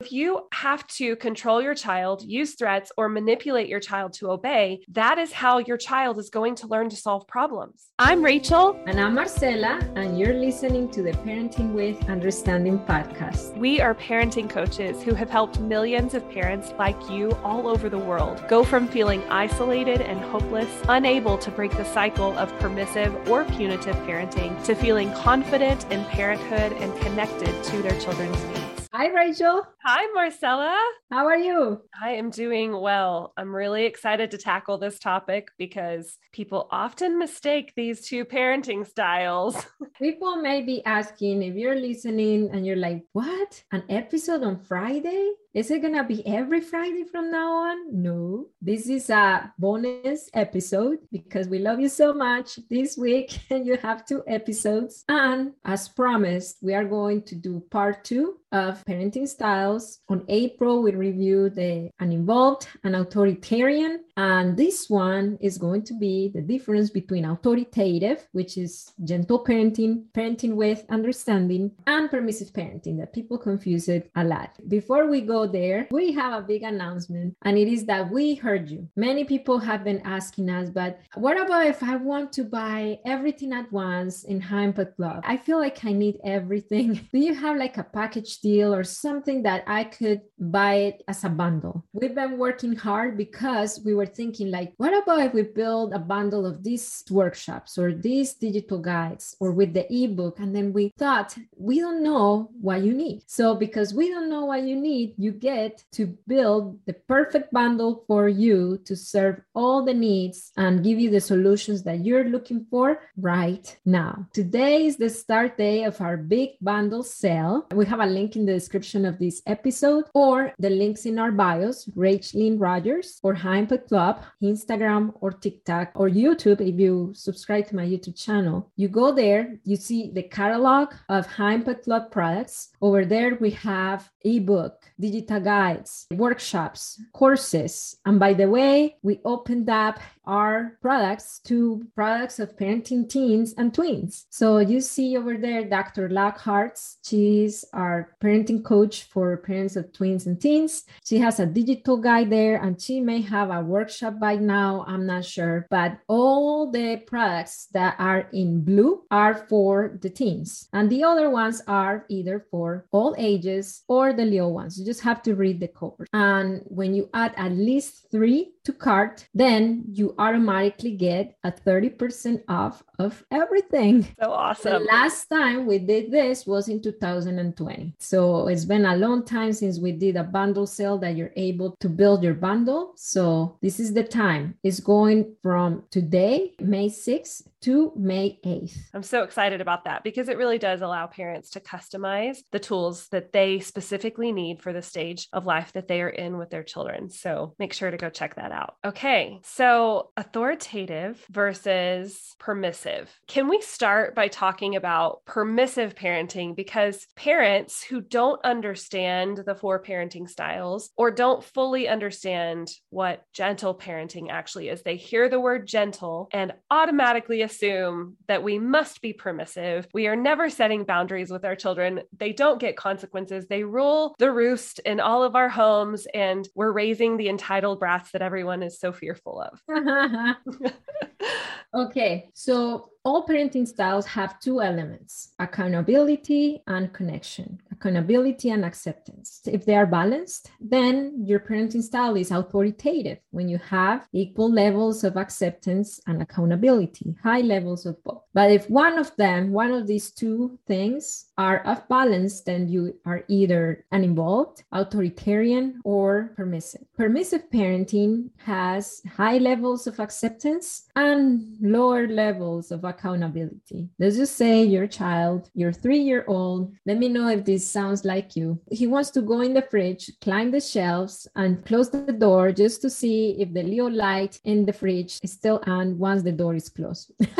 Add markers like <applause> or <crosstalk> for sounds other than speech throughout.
If you have to control your child, use threats, or manipulate your child to obey, that is how your child is going to learn to solve problems. I'm Rachel. And I'm Marcela, and you're listening to the Parenting with Understanding podcast. We are parenting coaches who have helped millions of parents like you all over the world go from feeling isolated and hopeless, unable to break the cycle of permissive or punitive parenting, to feeling confident in parenthood and connected to their children's needs. Hi, Rachel. Hi, Marcella. How are you? I am doing well. I'm really excited to tackle this topic because people often mistake these two parenting styles. <laughs> people may be asking if you're listening and you're like, what? An episode on Friday? Is it gonna be every Friday from now on? No, this is a bonus episode because we love you so much this week, <laughs> you have two episodes. And as promised, we are going to do part two of parenting styles. On April, we reviewed the uninvolved and authoritarian. And this one is going to be the difference between authoritative, which is gentle parenting, parenting with understanding, and permissive parenting that people confuse it a lot. Before we go there, we have a big announcement, and it is that we heard you. Many people have been asking us, but what about if I want to buy everything at once in High Impact Club? I feel like I need everything. <laughs> Do you have like a package deal or something that I could buy it as a bundle? We've been working hard because we were thinking like, what about if we build a bundle of these workshops or these digital guides or with the ebook? And then we thought, we don't know what you need. So because we don't know what you need, you get to build the perfect bundle for you to serve all the needs and give you the solutions that you're looking for right now. Today is the start day of our big bundle sale. We have a link in the description of this episode or the links in our bios, Rach Lynn Rogers or High Impact Club, Instagram or TikTok or YouTube if you subscribe to my YouTube channel. You go there, you see the catalog of High Impact Club products. Over there, we have ebook, digital guides, workshops, courses. And by the way, we opened up our products to products of parenting teens and twins. So you see over there Dr. Lockhart's. She's our parenting coach for parents of twins and teens. She has a digital guide there and she may have a workshop by now. I'm not sure. But all the products that are in blue are for the teens. And the other ones are either for all ages or the little ones. You just have to read the cover. And when you add at least three to cart, then you automatically get a 30% off of everything. <laughs> So awesome. The last time we did this was in 2020. So it's been a long time since we did a bundle sale that you're able to build your bundle. So this is the time. It's going from today, May 6th to May 8th. I'm so excited about that because it really does allow parents to customize the tools that they specifically need for the stage of life that they are in with their children. So make sure to go check that out. Okay, so authoritative versus permissive. Can we start by talking about permissive parenting? Because parents who don't understand the four parenting styles or don't fully understand what gentle parenting actually is, they hear the word gentle and automatically assume that we must be permissive. We are never setting boundaries with our children. They don't get consequences. They rule the roost in all of our homes, and we're raising the entitled brats that everyone is so fearful of. <laughs> okay, so all parenting styles have two elements accountability and connection, accountability and acceptance. If they are balanced, then your parenting style is authoritative when you have equal levels of acceptance and accountability, high levels of both. But if one of them, one of these two things are off balance, then you are either uninvolved, authoritarian, or permissive. Permissive parenting has high levels of acceptance and lower levels of accountability. Let's just say your child, your three year old, let me know if this sounds like you. He wants to go in the fridge, climb the shelves, and close the door just to see if the little light in the fridge is still on once the door is closed. <laughs>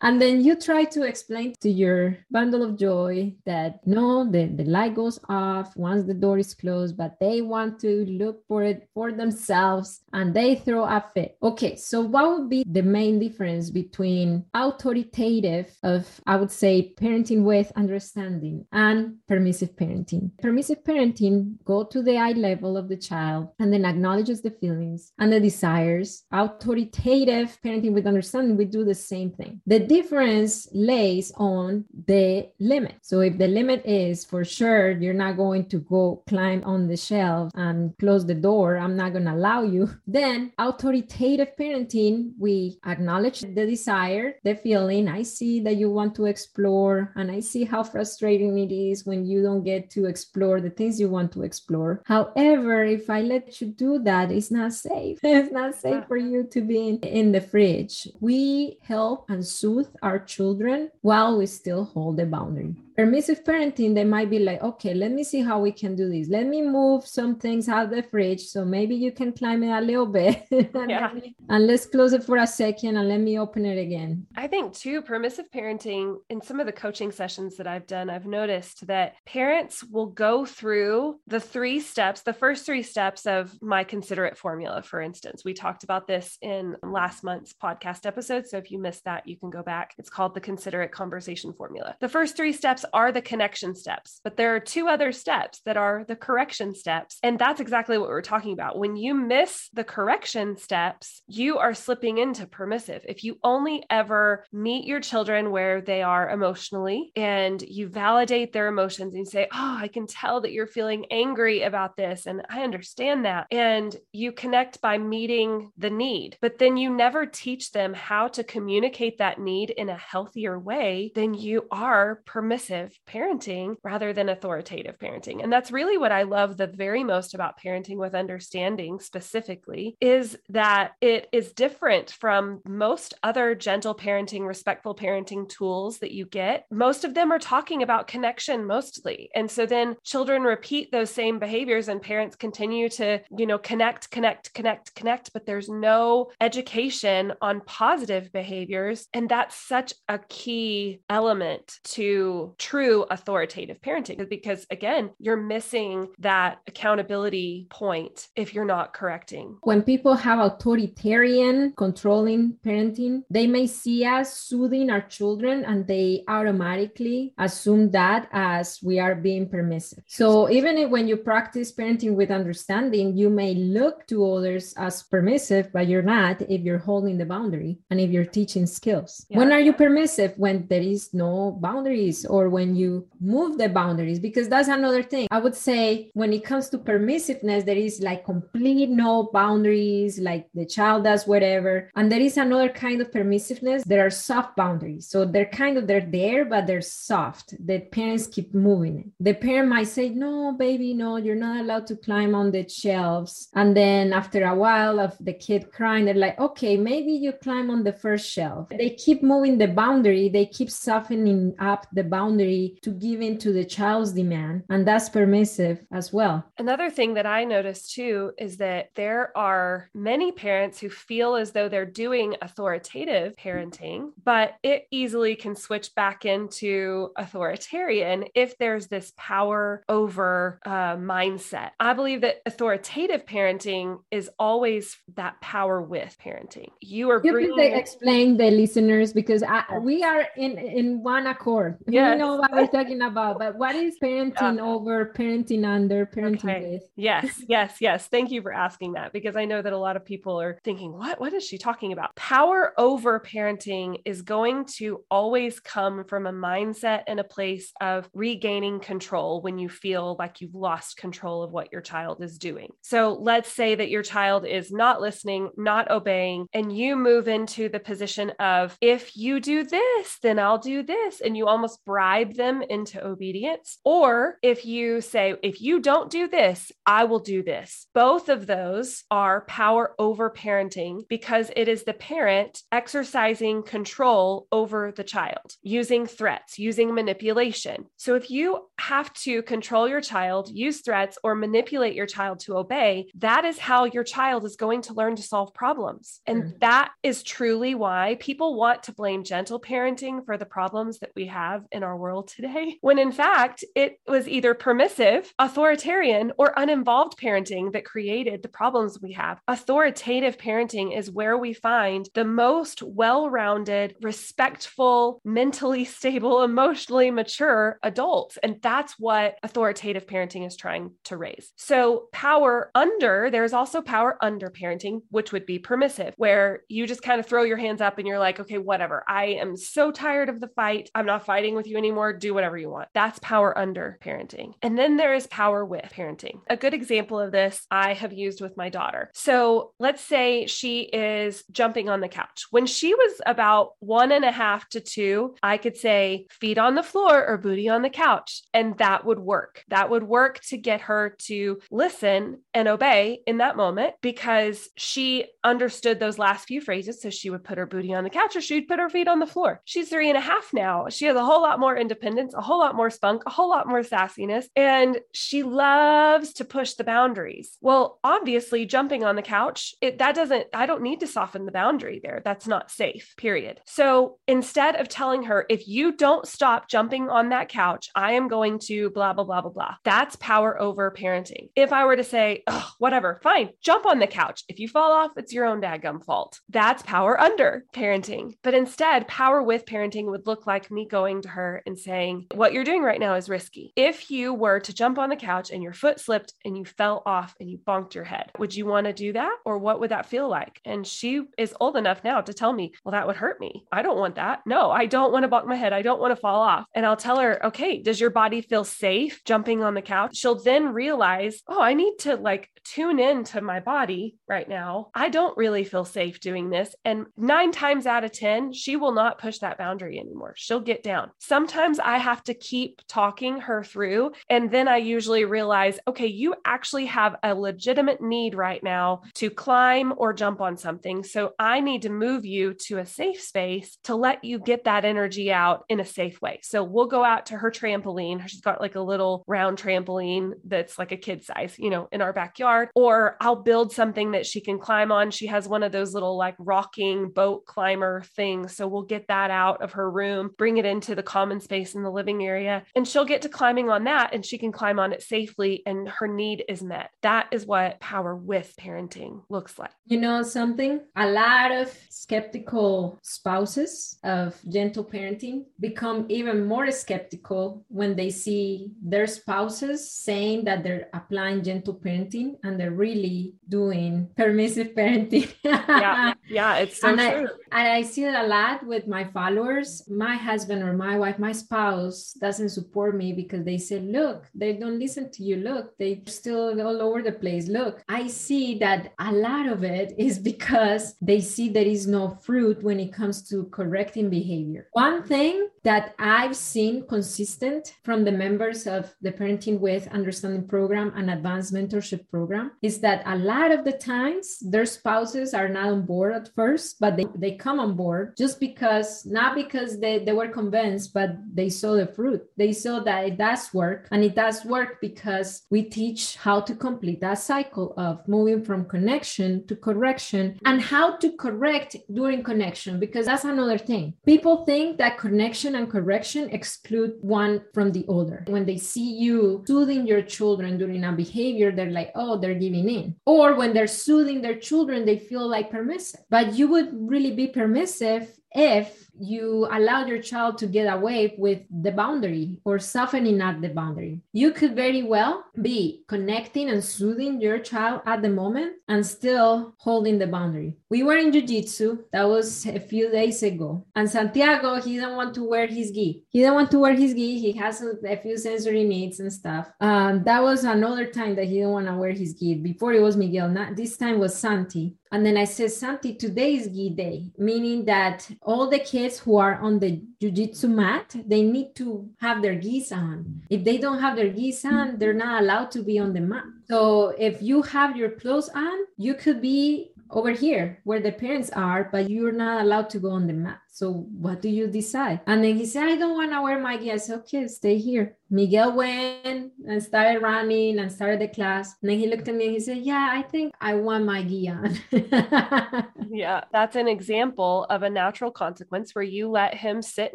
and then you try to explain to your bundle of joy that no, the, the light goes off once the door is closed, but they want to look for it for themselves and they throw a fit. Okay, so what would be the main difference? between authoritative of, I would say, parenting with understanding and permissive parenting. Permissive parenting go to the eye level of the child and then acknowledges the feelings and the desires. Authoritative parenting with understanding, we do the same thing. The difference lays on the limit. So if the limit is for sure you're not going to go climb on the shelf and close the door, I'm not going to allow you, <laughs> then authoritative parenting, we acknowledge the desire, the feeling. I see that you want to explore, and I see how frustrating it is when you don't get to explore the things you want to explore. However, if I let you do that, it's not safe. <laughs> it's not safe for you to be in, in the fridge. We help and soothe our children while we still hold the boundary permissive parenting, they might be like, okay, let me see how we can do this. Let me move some things out of the fridge. So maybe you can climb it a little bit. <laughs> and, yeah. me, and let's close it for a second and let me open it again. I think too, permissive parenting in some of the coaching sessions that I've done, I've noticed that parents will go through the three steps, the first three steps of my considerate formula, for instance. We talked about this in last month's podcast episode. So if you missed that, you can go back. It's called the considerate conversation formula. The first three steps are the connection steps, but there are two other steps that are the correction steps. And that's exactly what we're talking about. When you miss the correction steps, you are slipping into permissive. If you only ever meet your children where they are emotionally and you validate their emotions and you say, Oh, I can tell that you're feeling angry about this. And I understand that. And you connect by meeting the need, but then you never teach them how to communicate that need in a healthier way, then you are permissive parenting rather than authoritative parenting. And that's really what I love the very most about parenting with understanding specifically is that it is different from most other gentle parenting, respectful parenting tools that you get. Most of them are talking about connection mostly. And so then children repeat those same behaviors and parents continue to, you know, connect, connect, connect, connect, but there's no education on positive behaviors. And that's such a key element to true authoritative parenting because again you're missing that accountability point if you're not correcting. When people have authoritarian controlling parenting they may see us soothing our children and they automatically assume that as we are being permissive. So even if when you practice parenting with understanding you may look to others as permissive but you're not if you're holding the boundary and if you're teaching skills. Yeah. when are you permissive? When there is no boundaries or when you move the boundaries because that's another thing. I would say when it comes to permissiveness there is like complete no boundaries like the child does whatever. And there is another kind of permissiveness. There are soft boundaries. So they're kind of they're there but they're soft. The parents keep moving. It the parent might say no baby no you're not allowed to climb on the shelves. And then after a while of the kid crying they're like okay maybe you climb on the first shelf. They keep moving the boundary. They keep softening up the boundary to give in to the child's demand. And that's permissive as well. Another thing that I noticed too is that there are many parents who feel as though they're doing authoritative parenting, but it easily can switch back into authoritarian if there's this power over uh, mindset. I believe that authoritative parenting is always that power with parenting. You are you bringing. explain the listeners because I, we are in in one accord. <laughs> Yes. Know what we're talking about, but what is parenting yeah. over, parenting under, parenting okay. with? Yes, yes, yes. Thank you for asking that because I know that a lot of people are thinking, what, what is she talking about? Power over parenting is going to always come from a mindset and a place of regaining control when you feel like you've lost control of what your child is doing. So let's say that your child is not listening, not obeying, and you move into the position of, if you do this, then I'll do this. And you almost bribe them into obedience. Or if you say, if you don't do this, I will do this. Both of those are power over parenting because it is the parent exercising control over the child using threats, using manipulation. So if you have to control your child, use threats, or manipulate your child to obey, that is how your child is going to learn to solve problems. And mm-hmm. that is truly why people want to blame gentle parenting for the problems that we have in our world world today, <laughs> when in fact, it was either permissive, authoritarian, or uninvolved parenting that created the problems we have. Authoritative parenting is where we find the most well rounded, respectful, mentally <laughs> stable, emotionally mature adults. And that's what authoritative parenting is trying to raise. So, power under, there's also power under parenting, which would be permissive, where you just kind of throw your hands up and you're like, okay, whatever. I am so tired of the fight. I'm not fighting with you anymore. Do whatever you want. That's power under parenting. And then there is power with parenting. A good example of this I have used with my daughter. So let's say she is jumping on the couch. When she was about one and a half to two, I could say, feet on the floor or booty on the couch. And that would work. That would work to get her to listen and obey in that moment because she understood those last few phrases. So she would put her booty on the couch or she'd put her feet on the floor. She's three and a half now. She has a whole lot more independence, a whole lot more spunk, a whole lot more sassiness, and she loves to push the boundaries. Well, obviously, jumping on the couch, it, that doesn't, I don't need to soften the boundary there. That's not safe, period. So instead of telling her, if you don't stop jumping on that couch, I am going to blah, blah, blah, blah, blah. That's power over parenting. If I were to say, whatever, fine, jump on the couch. If you fall off, it's your own dadgum fault. That's power under parenting. But instead, power with parenting would look like me going to her and saying, What you're doing right now is risky. If you were to jump on the couch and your foot slipped and you fell off and you bonked your head, would you want to do that? Or what would that feel like? And she is old enough now to tell me, Well, that would hurt me. I don't want that. No, I don't want to bonk my head. I don't want to fall off. And I'll tell her, Okay, does your body feel safe jumping on the couch? She'll then realize, Oh, I need to like tune in to my body right now. I don't really feel safe doing this. And nine times out of 10, she will not push that boundary anymore. She'll get down. Sometimes I have to keep talking her through. And then I usually realize, okay, you actually have a legitimate need right now to climb or jump on something. So I need to move you to a safe space to let you get that energy out in a safe way. So we'll go out to her trampoline. She's got like a little round trampoline that's like a kid size, you know, in our backyard. Or I'll build something that she can climb on. She has one of those little like rocking boat climber things. So we'll get that out of her room, bring it into the common space in the living area, and she'll get to climbing on that and she can climb on it safely and her need is met. That is what power with parenting looks like. You know something? A lot of skeptical spouses of gentle parenting become even more skeptical when they see their spouses saying that they're applying gentle parenting and they're really doing permissive parenting. yeah, yeah, it's so <laughs> and true. I, and I see it a lot with my followers. My husband or my wife, my spouse doesn't support me because they say, look, they don't listen to you. Look, they still all over the place. Look, I see that a lot of it is because they see there is no fruit when it comes to correcting behavior. One thing that I've seen consistent from the members of the Parenting with Understanding program and Advanced Mentorship program is that a lot of the times their spouses are not on board at first, but they, they come on board just because, not because they, they were convinced, but they saw the fruit. They saw that it does work. And it does work because we teach how to complete that cycle of moving from connection to correction and how to correct during connection, because that's another thing. People think that connection and correction exclude one from the other. When they see you soothing your children during a behavior, they're like, oh, they're giving in. Or when they're soothing their children, they feel like permissive. But you would really be permissive if you allow your child to get away with the boundary or softening at the boundary. You could very well be connecting and soothing your child at the moment and still holding the boundary. We were in jiu-jitsu, that was a few days ago. And Santiago, he didn't want to wear his gi. He didn't want to wear his gi. He has a, a few sensory needs and stuff. Um, that was another time that he didn't want to wear his gi. Before it was Miguel, not, this time was Santi. And then I said, Santi, today is gi day, meaning that all the kids who are on the jiu-jitsu mat, they need to have their gis on. If they don't have their gis on, they're not allowed to be on the mat. So if you have your clothes on, you could be over here where the parents are, but you're not allowed to go on the mat. So what do you decide? And then he said, I don't want to wear my gi. I said, okay, stay here. Miguel went and started running and started the class. And then he looked at me and he said, Yeah, I think I want my gi on. <laughs> yeah, that's an example of a natural consequence where you let him sit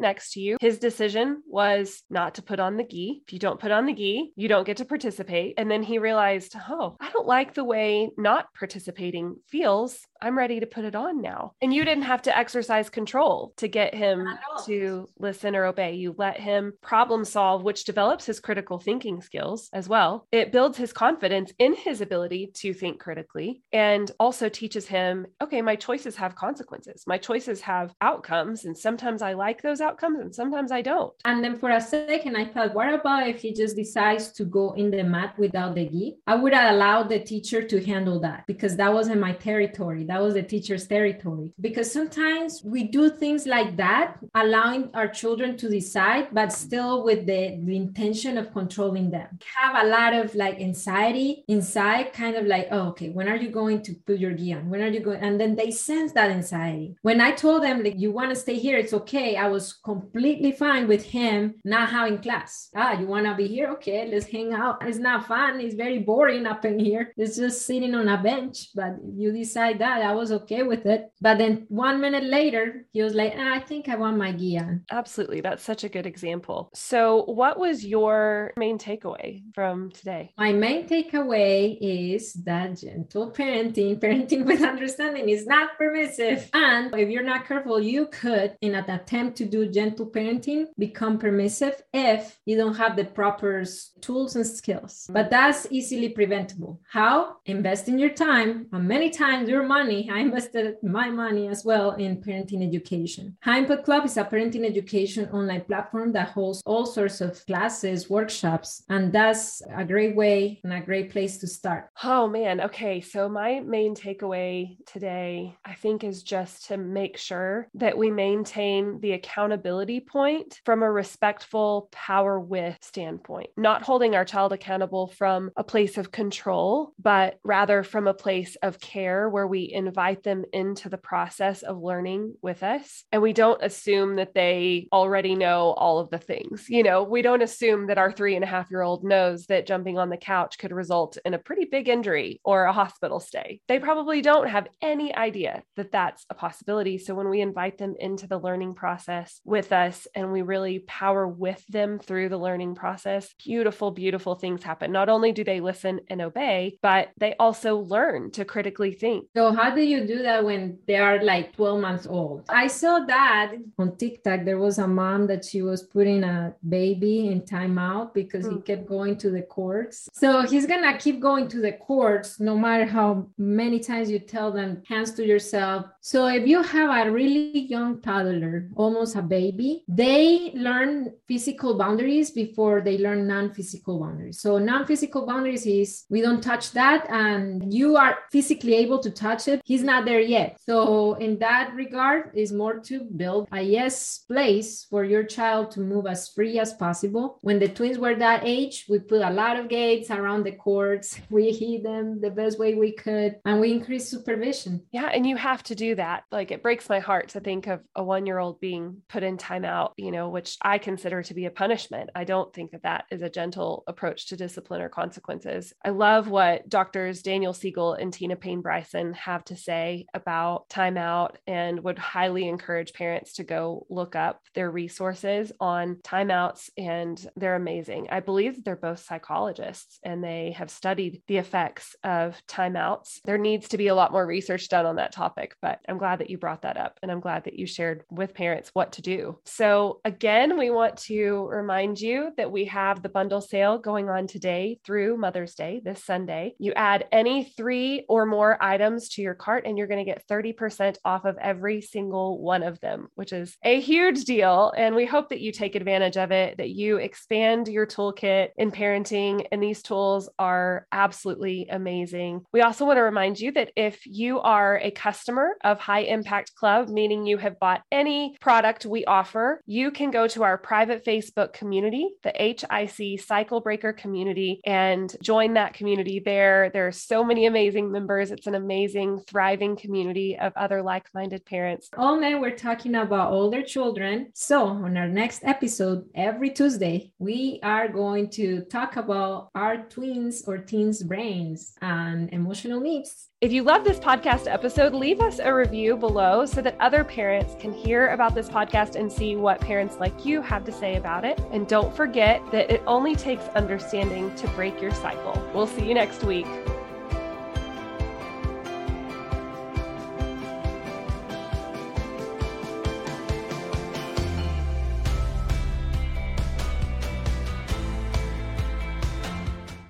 next to you. His decision was not to put on the gi. If you don't put on the gi, you don't get to participate. And then he realized, Oh, I don't like the way not participating feels. I'm ready to put it on now. And you didn't have to exercise control to get him to listen or obey. You let him problem solve, which develops his critical thinking skills as well. It builds his confidence in his ability to think critically and also teaches him okay, my choices have consequences. My choices have outcomes. And sometimes I like those outcomes and sometimes I don't. And then for a second, I thought, what about if he just decides to go in the mat without the gi? I would allow the teacher to handle that because that wasn't my territory. That was the teacher's territory. Because sometimes we do things like that, allowing our children to decide, but still with the, the intention of controlling them. Have a lot of like anxiety inside, kind of like, oh, okay, when are you going to put your gi on? When are you going? And then they sense that anxiety. When I told them, like, you want to stay here, it's okay. I was completely fine with him not having class. Ah, you want to be here? Okay, let's hang out. It's not fun. It's very boring up in here. It's just sitting on a bench. But you decide that I was okay with it. But then one minute later, he was like, ah, I think I want my on. Absolutely. That's such a good example. So, what was your main takeaway from today? My main takeaway is that gentle parenting, <laughs> parenting with understanding, is not permissive. And if you're not careful, you could, in an attempt to do gentle parenting, become permissive if you don't have the proper tools and skills. But that's easily preventable. How? Invest in your time and many times your money. I invested my money as well in parenting education. High Impact Club is a parenting education online platform that holds all sorts of classes classes, workshops, and that's a great way and a great place to start. Oh man, okay. So my main takeaway today, I think, is just to make sure that we maintain the accountability point from a respectful power with standpoint, not holding our child accountable from a place of control, but rather from a place of care where we invite them into the process of learning with us. And we don't assume that they already know all of the things. You know, we don't assume that our three and a half year old knows that jumping on the couch could result in a pretty big injury or a hospital stay. They probably don't have any idea that that's a possibility. So when we invite them into the learning process with us and we really power with them through the learning process, beautiful, beautiful things happen. Not only do they listen and obey, but they also learn to critically think. So, how do you do that when they are like 12 months old? I saw that on TikTok. There was a mom that she was putting a baby in timeout because mm. he hmm. kept going to the courts. So he's gonna keep going to the courts no matter how many times you tell them hands to yourself. So if you have a really young toddler, almost a baby, they learn physical boundaries before they learn non-physical boundaries. So non-physical boundaries is we don't touch that and you are physically able to touch it. He's not there yet. So in that regard is more to build a yes place for your child to move as free as possible when the twins were that age, we put a lot of gates around the courts. <laughs> We hid them the best way we could, and we increased supervision. Yeah, and you have to do that. Like it breaks my heart to think of a one year old being put in timeout, you know, which I consider to be a punishment. I don't think that that is a gentle approach to discipline or consequences. I love what doctors Daniel Siegel and Tina Payne Bryson have to say about timeout and would highly encourage parents to go look up their resources on timeouts and they're amazing. I believe they're both psychologists and they have studied the effects of timeouts. There needs to be a lot more research done on that topic, but I'm glad that you brought that up and I'm glad that you shared with parents what to do. So, again, we want to remind you that we have the bundle sale going on today through Mother's Day this Sunday. You add any three or more items to your cart and you're going to get 30% off of every single one of them, which is a huge deal. And we hope that you take advantage of it, that you expand your toolkit in parenting. And these tools are absolutely amazing. We also want to remind you that if you are a customer of High Impact Club, meaning you have bought any product we offer, you can go to our private Facebook community, the HIC Cycle Breaker community, and join that community there. There are so many amazing members. It's an amazing, thriving community of other like minded parents. All men we're talking about older children. So, on our next episode, every Tuesday, we are going to talk about our twins or teens' brains and emotional needs. If you love this podcast episode, leave us a review below so that other parents can hear about this podcast and see what parents like you have to say about it. And don't forget that it only takes understanding to break your cycle. We'll see you next week.